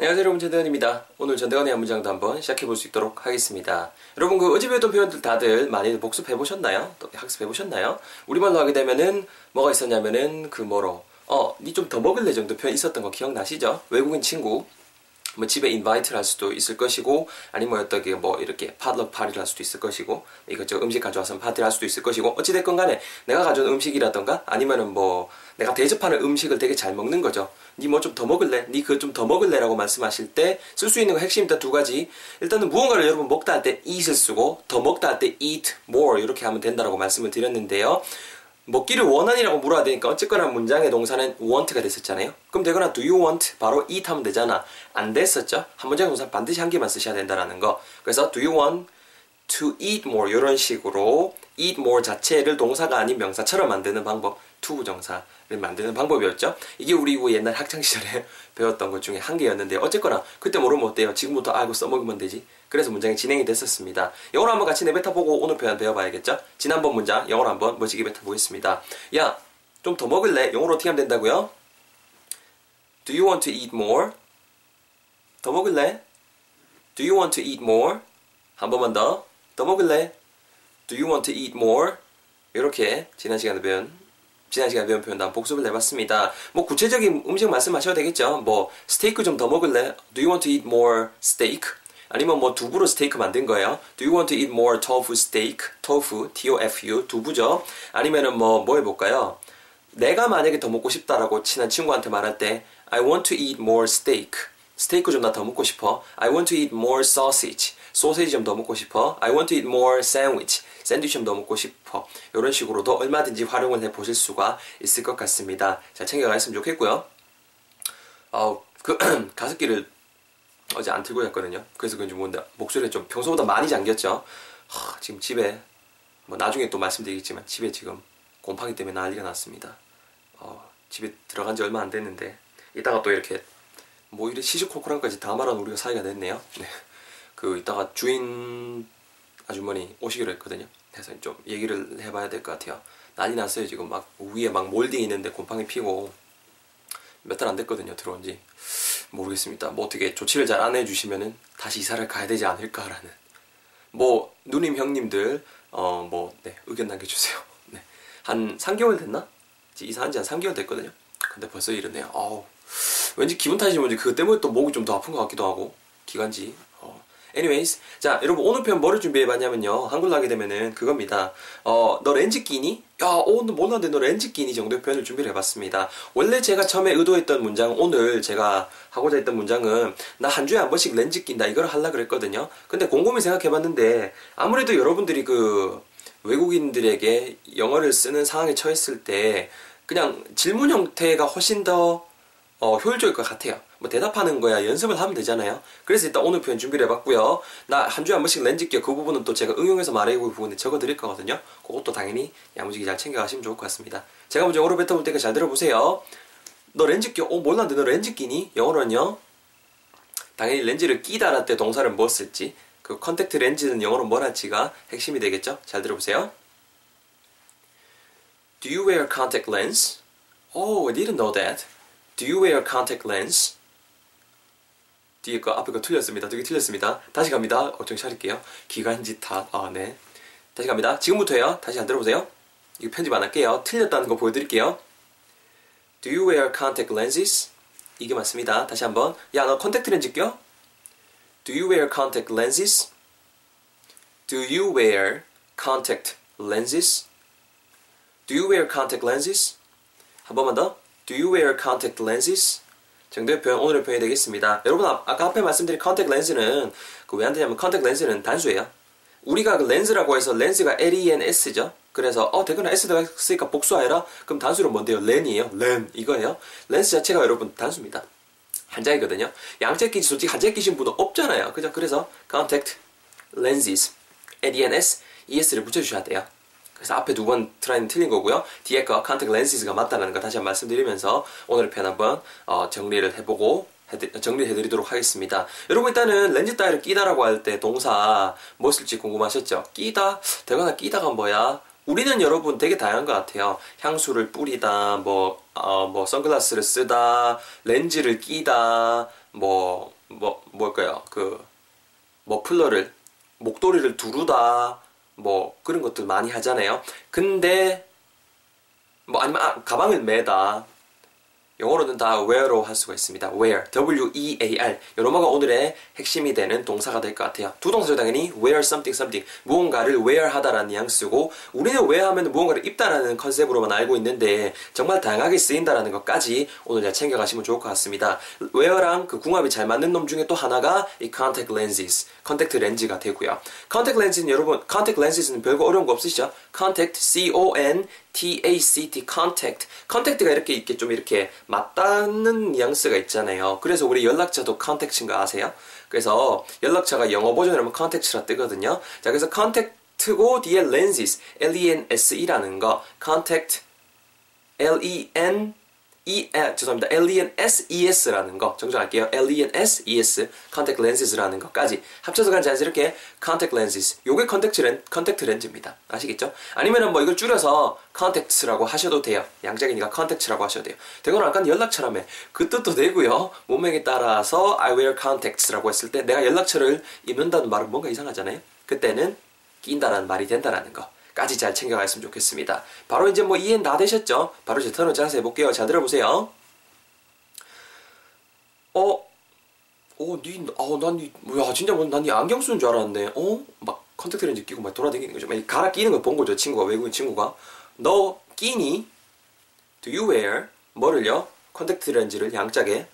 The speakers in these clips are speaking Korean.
안녕하세요 여러분 전대건입니다. 오늘 전대건의 한문장도 한번 시작해볼 수 있도록 하겠습니다. 여러분 그 어제 배웠던 표현들 다들 많이 복습해보셨나요? 또 학습해보셨나요? 우리말로 하게 되면은 뭐가 있었냐면은 그 뭐로 어, 니 좀 더 먹을래 정도 표현 있었던 거 기억나시죠? 외국인 친구 뭐 집에 인바이트를 할 수도 있을 것이고 아니면 어떻게 뭐 이렇게 파дл럭 파티를 할 수도 있을 것이고 이것저것 음식 가져와서 파티를 할 수도 있을 것이고 어찌됐건 간에 내가 가져온 음식이라던가 아니면은 뭐 내가 대접하는 음식을 되게 잘 먹는 거죠 니 뭐 좀 더 먹을래? 니 그거 좀 더 먹을래? 라고 말씀하실 때 쓸 수 있는 거 핵심 일단 두 가지 일단은 무언가를 여러분 먹다 할 때 eat을 쓰고 더 먹다 할 때 eat more 이렇게 하면 된다라고 말씀을 드렸는데요 먹기를 원하니라고 물어야 되니까 어쨌거나 문장의 동사는 want가 됐었잖아요. 그럼 되거나 do you want 바로 eat 하면 되잖아. 안 됐었죠? 한 문장의 동사 반드시 한 개만 쓰셔야 된다라는 거. 그래서 do you want to eat more 이런 식으로 eat more 자체를 동사가 아닌 명사처럼 만드는 방법 to 부정사를 만드는 방법이었죠. 이게 우리 옛날 학창 시절에 배웠던 것 중에 한 개였는데 어쨌거나 그때 모르면 어때요? 지금부터 알고 써먹으면 되지. 그래서 문장이 진행이 됐었습니다. 영어로 한번 같이 내뱉어보고 오늘 표현 배워봐야겠죠? 지난번 문장 영어로 한번 멋지게 뱉어보겠습니다. 야, 좀 더 먹을래? 영어로 어떻게 하면 된다고요? Do you want to eat more? 더 먹을래? Do you want to eat more? 한 번만 더. 더 먹을래? Do you want to eat more? 이렇게 지난 시간에 배운 지난 시간에 배운 표현 다음 복습을 해봤습니다. 뭐 구체적인 음식 말씀하셔도 되겠죠. 뭐 스테이크 좀 더 먹을래? Do you want to eat more steak? 아니면 뭐 두부로 스테이크 만든 거예요. Do you want to eat more tofu steak? tofu, T-O-F-U, 두부죠. 아니면은 뭐, 뭐 해볼까요? 내가 만약에 더 먹고 싶다라고 친한 친구한테 말할 때 I want to eat more steak. 스테이크 좀 나 더 먹고 싶어. I want to eat more sausage. 소세지 좀 더 먹고 싶어. I want to eat more sandwich. 샌드위치 좀 더 먹고 싶어. 이런 식으로도 얼마든지 활용을 해 보실 수가 있을 것 같습니다. 잘 챙겨가셨으면 좋겠고요. 어, 그 가습기를 어제 안 틀고 잤거든요. 그래서 그런지 모른다. 목소리가 좀 평소보다 많이 잠겼죠. 하, 지금 집에 뭐 나중에 또 말씀드리겠지만 집에 지금 곰팡이 때문에 난리가 났습니다. 어, 집에 들어간 지 얼마 안 됐는데 이따가 또 이렇게 뭐 이래 시시콜콜한까지 다 말한 우리가 사이가 됐네요. 네. 그 이따가 주인 아주머니 오시기로 했거든요. 그래서 좀 얘기를 해봐야 될 것 같아요. 난리 났어요 지금 막 위에 막 몰딩 있는데 곰팡이 피고 몇 달 안 됐거든요 들어온 지 모르겠습니다. 뭐 어떻게 조치를 잘 안 해주시면은 다시 이사를 가야 되지 않을까라는 뭐 누님 형님들 어뭐 네, 의견 남겨주세요. 네. 한 3개월 됐나? 이사한 지 한 3개월 됐거든요. 근데 벌써 이러네요. 어우 왠지 기분 탓이지 뭔지 그것 때문에 또 목이 좀 더 아픈 것 같기도 하고 기관지 anyways 자 여러분 오늘 편 뭐를 준비해봤냐면요 한글로 하게 되면은 그겁니다 어 너 렌즈 끼니? 야 오늘 몰랐는데 너 렌즈 끼니 정도의 표현을 준비를 해봤습니다 원래 제가 처음에 의도했던 문장 오늘 제가 하고자 했던 문장은 나 한 주에 한 번씩 렌즈 낀다 이걸 하려 그랬거든요 근데 곰곰이 생각해봤는데 아무래도 여러분들이 그 외국인들에게 영어를 쓰는 상황에 처했을 때 그냥 질문 형태가 훨씬 더 어, 효율적일 것 같아요. 뭐 대답하는 거야 연습을 하면 되잖아요. 그래서 일단 오늘 표현 준비를 해봤고요. 나 한 주에 한 번씩 렌즈 껴. 그 부분은 또 제가 응용해서 말해보기 부분에 적어드릴 거거든요. 그것도 당연히 야무지게 잘 챙겨가시면 좋을 것 같습니다. 제가 먼저 영어로 뱉어볼 테니까 잘 들어보세요. 너 렌즈 껴? 어 몰랐는데 너 렌즈 끼니? 영어로는요. 당연히 렌즈를 끼다랄 때 동사를 뭐 쓸지 그 컨택트 렌즈는 영어로 뭘 할지가 핵심이 되겠죠. 잘 들어보세요. Do you wear contact lens? Oh, I didn't know that. Do you wear contact lens? 뒤에 거 앞에 거 틀렸습니다. 되게 틀렸습니다. 다시 갑니다. 어, 정신 차릴게요. 기간지 탓. 아, 네. 다시 갑니다. 지금부터요. 다시 잘 들어보세요. 이거 편집 안 할게요. 틀렸다는 거 보여드릴게요. Do you wear contact lenses? 이게 맞습니다. 다시 한번. 야, 너 컨택트 렌즈 껴? Do you wear contact lenses? Do you wear contact lenses? Do you wear contact lenses? 한 번만 더. Do you wear contact lenses? 정도의 표현, 오늘의 표현이 되겠습니다. 여러분, 아, 까 앞에 말씀드린 contact lens는 그 왜 안 되냐면 contact lens는 단수예요. 우리가 그 렌즈라고 해서 렌즈가 L-E-N-S죠. 그래서 어 대그나 S 들어갔으니까 복수하여라. 그럼 단수로 뭔데요? 렌이에요. 렌 이거예요. 렌즈 자체가 여러분 단수입니다. 한자이거든요. 양짝 끼지 솔직히 한 짝 끼신 분도 없잖아요. 그죠? 그래서 contact lenses L-E-N-S ES를 붙여주셔야 돼요. 그래서 앞에 두 번 try는 틀린 거고요. 뒤에 거 contact lenses가 맞다는 거 다시 한번 말씀드리면서 오늘의 표현 한번 어, 정리를 해보고 정리해드리도록 하겠습니다. 여러분 일단은 렌즈 따위를 끼다라고 할 때 동사 뭐 쓸지 궁금하셨죠? 끼다? 대관아 끼다가 뭐야? 우리는 여러분 되게 다양한 것 같아요. 향수를 뿌리다, 뭐, 어, 뭐, 선글라스를 쓰다, 렌즈를 끼다, 뭐, 뭐, 뭘까요? 그, 머플러를, 목도리를 두르다, 뭐, 그런 것들 많이 하잖아요. 근데, 뭐, 아니면, 아, 가방을 매다. 영어로는 다 wear로 할 수가 있습니다. wear, W-E-A-R. 요로마가 오늘의 핵심이 되는 동사가 될 것 같아요. 두 동사죠 당연히 wear something something. 무언가를 wear하다라는 뉘앙스고 우리는 wear하면 무언가를 입다라는 컨셉으로만 알고 있는데 정말 다양하게 쓰인다라는 것까지 오늘 잘 챙겨가시면 좋을 것 같습니다. wear랑 그 궁합이 잘 맞는 놈 중에 또 하나가 이 contact lenses, 컨택트 렌즈가 되고요. 컨택트 렌즈는 여러분, 컨택트 렌즈는 별거 어려운 거 없으시죠? contact, C-O-N T-A-C-T, contact. contact가 이렇게 이렇게 좀 이렇게 맞닿는 뉘앙스가 있잖아요. 그래서 우리 연락처도 contact인 거 아세요? 그래서 연락처가 영어 버전이라면 contact라 뜨거든요. 자, 그래서 contact고 뒤에 lenses, L-E-N-S-E라는 거, contact, L-E-N E, 아, 죄송합니다. L-E-N-S-E-S라는 거 정정할게요. L-E-N-S-E-S contact lenses라는 것까지 합쳐서 간 자연스럽게 contact lenses 요게 컨택트 렌즈입니다. 아시겠죠? 아니면은 뭐 이걸 줄여서 contacts라고 하셔도 돼요. 양짝이니까 contacts라고 하셔도 돼요. 되거나 아까 연락처라며 그 뜻도 되고요. 문맥에 따라서 I wear contacts라고 했을 때 내가 연락처를 입는다는 말은 뭔가 이상하잖아요. 그때는 낀다라는 말이 된다라는 거. 까지 잘 챙겨갔으면 좋겠습니다. 바로 이제 뭐 이해는 다 되셨죠? 바로 제 턴을 짜서 해볼게요. 잘 들어보세요. 어, 어, 니, 어, 난, 니, 뭐야, 진짜 뭐, 난 니 안경 쓰는 줄 알았는데, 어? 막 컨택트 렌즈 끼고 막 돌아다니는 거죠. 막 갈아 끼는 걸 본 거죠, 친구가, 외국인 친구가. 너 끼니? Do you wear? 뭐를요? 컨택트 렌즈를 양짝에.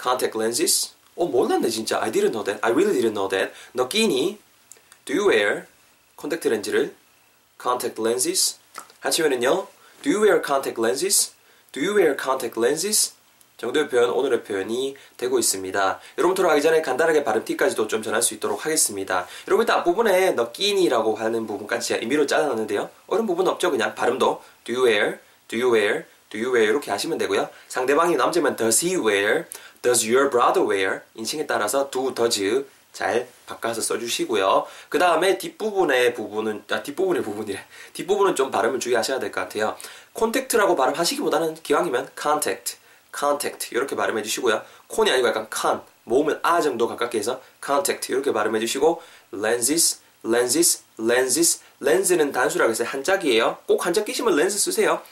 contact lenses? 어, 몰랐네, 진짜. I didn't know that. I really didn't know that. 너 끼니? Do you wear? 컨택트 렌즈를 contact lenses 하시면은요 Do you wear contact lenses? Do you wear contact lenses? 정도의 표현, 오늘의 표현이 되고 있습니다. 여러분 돌아가기 전에 간단하게 발음 팁까지도 좀 전할 수 있도록 하겠습니다. 여러분 일단 앞부분에 너 끼니라고 하는 부분까지 임의로 잘라놨는데요. 어려운 부분 없죠? 그냥 발음도 Do you wear? Do you wear? Do you wear? 이렇게 하시면 되고요. 상대방이 남자면 Does he wear? Does your brother wear? 인칭에 따라서 do, does 잘 바꿔서 써주시고요. 그 다음에 뒷부분의 부분은, 아, 뒷부분의 부분이래. 뒷부분은 좀 발음을 주의하셔야 될 것 같아요. 콘택트라고 발음하시기보다는 기왕이면 contact, contact 이렇게 발음해 주시고요. 콘이 아니고 약간 con, 모음을 아 정도 가깝게 해서 contact 이렇게 발음해 주시고 lenses, lenses, lenses, 렌즈는 단수라고 해서 한짝이에요. 꼭 한짝 끼시면 렌즈 쓰세요.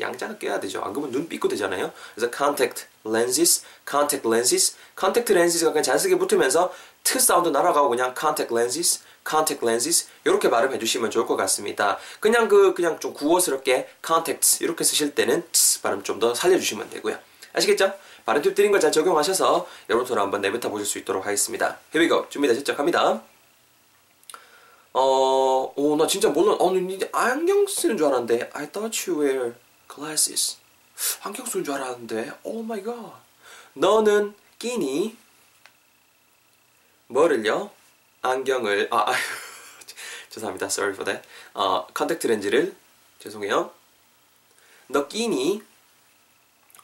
양자가 껴야 되죠. 안 그러면 눈 삐고 되잖아요. 그래서 contact lenses, contact lenses, contact lenses가 그냥 자연스럽게 붙으면서 트 사운드 날아가고 그냥 contact lenses, contact lenses 이렇게 발음해 주시면 좋을 것 같습니다. 그냥 그 그냥 좀 구어스럽게 contacts 이렇게 쓰실 때는 츠 발음 좀 더 살려주시면 되고요. 아시겠죠? 발음 팁 드린 걸 잘 적용하셔서 여러분들 한번 내뱉어 보실 수 있도록 하겠습니다. Go. 준비되셨죠? 갑니다. 어, 오, 나 진짜 몰라. 어, 니 안경 쓰는 줄 알았는데. I thought you wear glasses. 안경 쓰는 줄 알았는데. Oh my god. 너는 끼니? 뭐를요? 안경을 아, 아 죄송합니다. Sorry for that. 어, 컨택트 렌즈를 죄송해요. 너 끼니?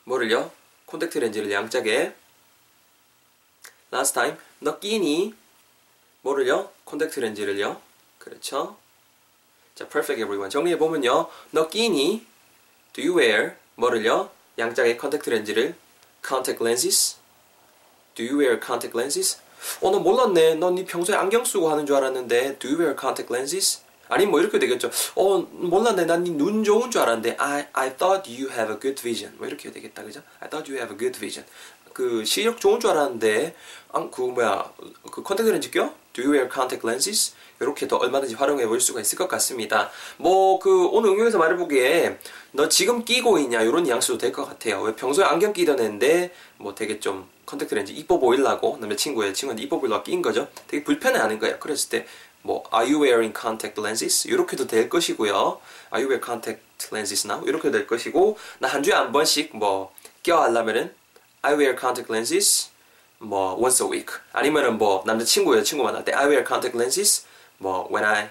뭐를요? 콘택트 렌즈를 양짝에 Last time. 너 끼니? 뭐를요? 콘택트 렌즈를요. 그렇죠? 자, perfect everyone. 정리해 보면요. 너 끼니? Do you wear? 뭐를요? 양짝에 컨택트 렌즈를 contact lenses. Do you wear contact lenses? 어, 너 몰랐네. 넌 네 평소에 안경 쓰고 하는 줄 알았는데. Do you wear contact lenses? 아니 뭐 이렇게 되겠죠. 어 몰랐네. 난 네 눈 좋은 줄 알았는데. I I thought you have a good vision. 뭐 이렇게 되겠다, 그죠? I thought you have a good vision. 그 시력 좋은 줄 알았는데, 아, 그 뭐야, 그 컨택트 렌즈 껴? Do you wear contact lenses? 이렇게 더 얼마든지 활용해 볼 수가 있을 것 같습니다. 뭐 그 오늘 응용해서 말해보기에 너 지금 끼고 있냐 이런 뉘앙스도 될 것 같아요. 왜 평소에 안경 끼던 애인데 뭐 되게 좀 컨택트 렌즈 이뻐 보이려고 남자친구의 친구한테 이뻐 보이려고 낀 거죠. 되게 불편해하는 거예요. 그랬을 때 뭐 Are you wearing contact lenses? 이렇게도 될 것이고요. Are you wearing contact lenses now? 이렇게 될 것이고 나 한 주에 한 번씩 뭐 껴하려면은 I wear contact lenses 뭐 once a week 아니면은 뭐 남자친구 여자친구 만날 때 I wear contact lenses 뭐 when I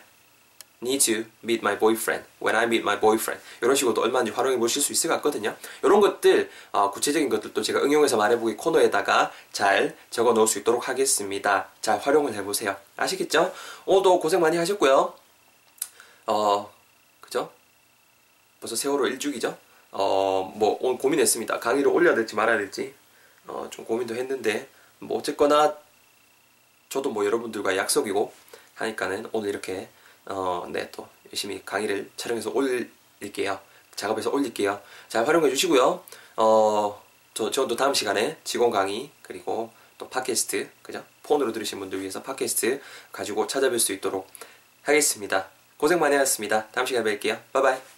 need to meet my boyfriend, when I meet my boyfriend 이런 식으로도 얼마든지 활용해 보실 수 있을 것 같거든요. 이런 것들 어, 구체적인 것들도 제가 응용해서 말해보기 코너에다가 잘 적어 놓을 수 있도록 하겠습니다. 잘 활용을 해보세요. 아시겠죠? 오늘도 고생 많이 하셨고요. 어, 그죠? 벌써 세월호 일주기죠? 어, 뭐 오늘 고민했습니다. 강의를 올려야 될지 말아야 될지 어, 좀 고민도 했는데 뭐 어쨌거나 저도 뭐 여러분들과 약속이고 하니까는 오늘 이렇게 어, 네, 또 열심히 강의를 촬영해서 올릴게요. 작업해서 올릴게요. 잘 활용해 주시고요. 어, 저, 저도 다음 시간에 직원 강의, 그리고 또 팟캐스트, 그죠? 폰으로 들으신 분들 위해서 팟캐스트 가지고 찾아뵐 수 있도록 하겠습니다. 고생 많이 하셨습니다. 다음 시간에 뵐게요. 바이바이.